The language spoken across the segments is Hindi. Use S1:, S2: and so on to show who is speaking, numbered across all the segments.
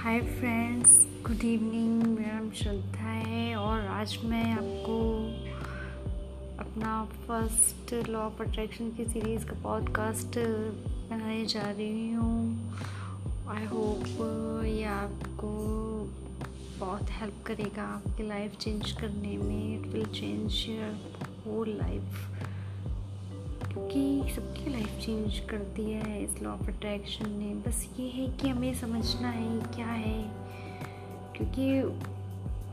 S1: हाय फ्रेंड्स गुड इवनिंग मेरा नाम श्रद्धा है और आज मैं आपको अपना फ़र्स्ट लॉ ऑफ़ अट्रैक्शन की सीरीज़ का पॉडकास्ट बनाने जा रही हूँ। आई होप ये आपको बहुत हेल्प करेगा आपकी लाइफ चेंज करने में it will change your whole life सबकी लाइफ चेंज कर दिया है इस लॉ ऑफ़ अट्रैक्शन ने। बस ये है कि हमें समझना है क्या है। क्योंकि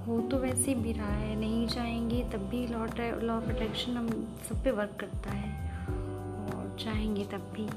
S1: हो तो वैसे भी रहा है, नहीं चाहेंगे तब भी लॉ लॉ ऑफ़ अट्रैक्शन हम सब पे वर्क करता है। और चाहेंगे तब भी।